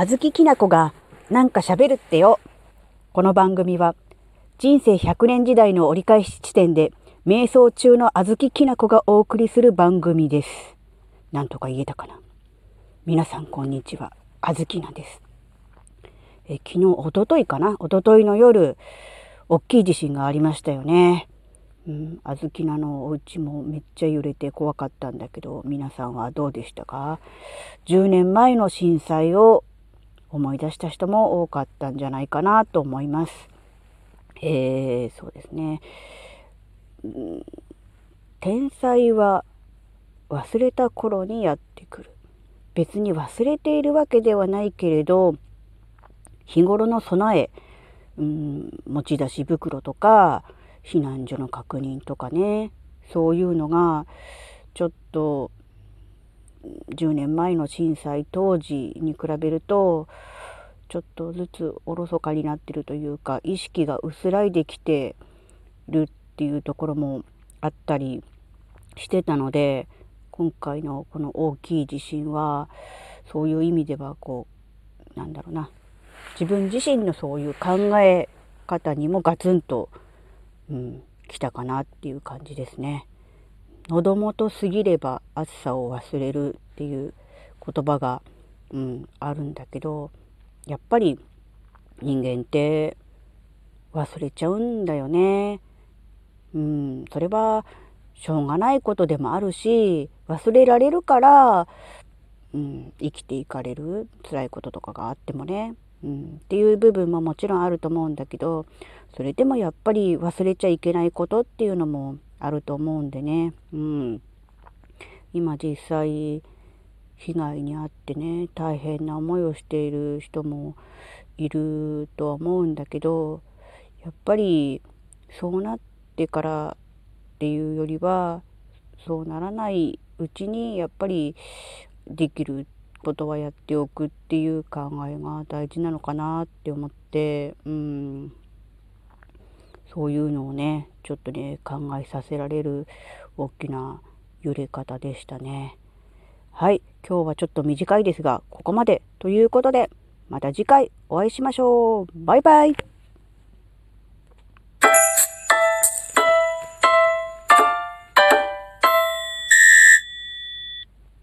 あずききなこがなんか喋るってよ。この番組は人生100年時代の折り返し地点で瞑想中のあずききなこがお送りする番組です。なんとか言えたかな。皆さんこんにちは。あずきなです。え昨日、おとといかな？おとといの夜、大きい地震がありましたよね。うん、あずきなのお家もめっちゃ揺れて怖かったんだけど、皆さんはどうでしたか ?10 年前の震災を思い出した人も多かったんじゃないかなと思います。えー、そうですね。うん、天才は忘れた頃にやってくる。別に忘れているわけではないけれど、日頃の備え、うん、持ち出し袋とか、避難所の確認とかね、そういうのが、ちょっと10年前の震災当時に比べるとちょっとずつおろそかになってるというか意識が薄らいできてるっていうところもあったりしてたので今回のこの大きい地震はそういう意味ではこうなんだろうな自分自身のそういう考え方にもガツンと、うん、来たかなっていう感じですね。喉元過ぎれば暑さを忘れるっていう言葉が、うん、あるんだけどやっぱり人間って忘れちゃうんだよね。うん、それはしょうがないことでもあるし忘れられるから、うん、生きていかれる辛いこととかがあってもね、うん、っていう部分ももちろんあると思うんだけどそれでもやっぱり忘れちゃいけないことっていうのもあると思うんでね、うん、今実際被害に遭ってね大変な思いをしている人もいるとは思うんだけどやっぱりそうなってからっていうよりはそうならないうちにやっぱりできることはやっておくっていう考えが大事なのかなって思って。うん。そういうのをねちょっとね考えさせられる大きな揺れ方でしたね。はい、今日はちょっと短いですがここまでということでまた次回お会いしましょう。バイバイ。